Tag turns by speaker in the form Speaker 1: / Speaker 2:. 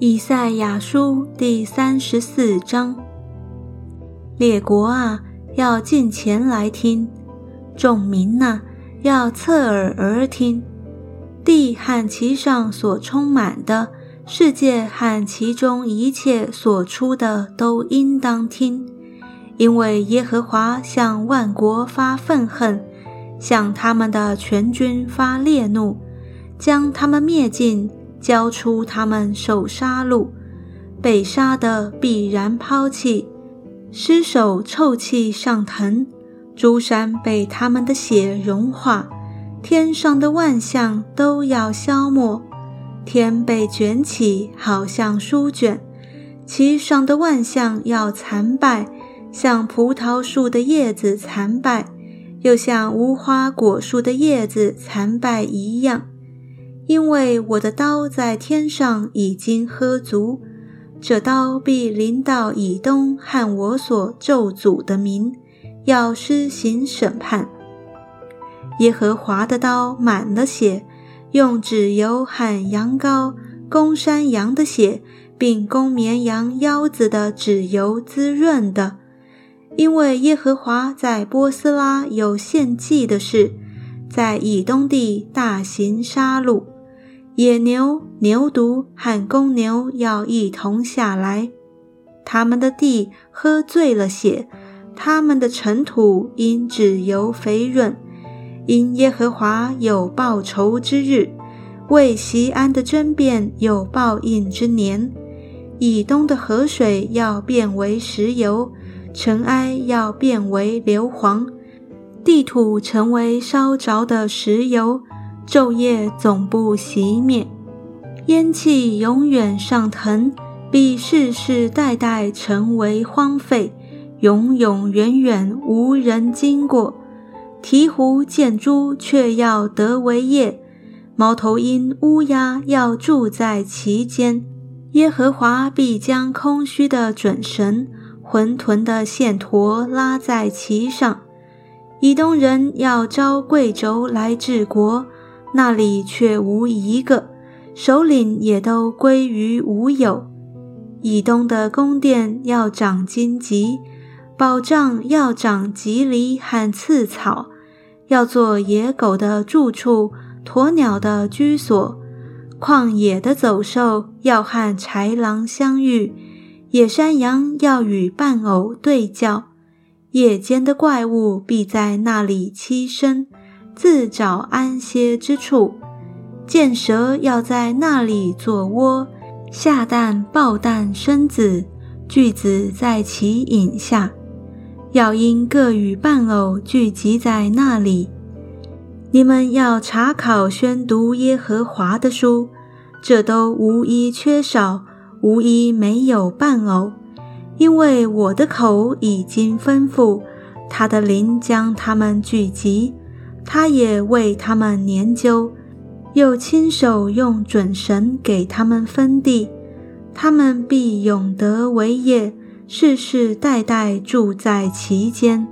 Speaker 1: 以赛亚书第三十四章：列国啊，要近前来听；众民呐，要侧耳而听。地和其上所充满的，世界和其中一切所出的，都应当听，因为耶和华向万国发愤恨，向他们的全军发烈怒，将他们灭尽。交出他们受杀戮，被杀的必然抛弃，尸首臭气上腾，诸山被他们的血融化，天上的万象都要消没，天被卷起，好像书卷，其上的万象要残败，像葡萄树的叶子残败，又像无花果树的叶子残败一样。因为我的刀在天上已经喝足，这刀必临到以东和我所咒诅的民，要施行审判。耶和华的刀满了血，用脂油和羊羔、公山羊的血，并公绵羊腰子的脂油滋润的。因为耶和华在波斯拉有献祭的事，在以东地大行杀戮。野牛、牛犊和公牛要一同下来，他们的地喝醉了血，他们的尘土因脂油肥润，因耶和华有报仇之日，为西安的争辩有报应之年。以东的河水要变为石油，尘埃要变为硫磺，地土成为烧着的石油。昼夜总不熄灭，烟气永远上腾，必世世代代成为荒废，永永远远无人经过。鹈鹕见猪，却要得为业；猫头鹰、乌鸦要住在其间。耶和华必将空虚的准绳、浑沌的线砣拉在其上。以东人要招贵胄来治国。那里却无一个首领，也都归于无有。以东的宫殿要长荆棘，宝藏要长棘藜和刺草，要做野狗的住处，鸵鸟的居所。旷野的走兽要和豺狼相遇，野山羊要与伴偶对叫，夜间的怪物必在那里栖身。自找安歇之处，见蛇要在那里做窝，下蛋抱蛋生子，巨子在其影下，要因各与伴偶聚集在那里。你们要查考宣读耶和华的书，这都无一缺少，无一没有伴偶，因为我的口已经吩咐，他的灵将他们聚集。他也为他们研究，又亲手用准绳给他们分地，他们必永得为业，世世代代住在其间。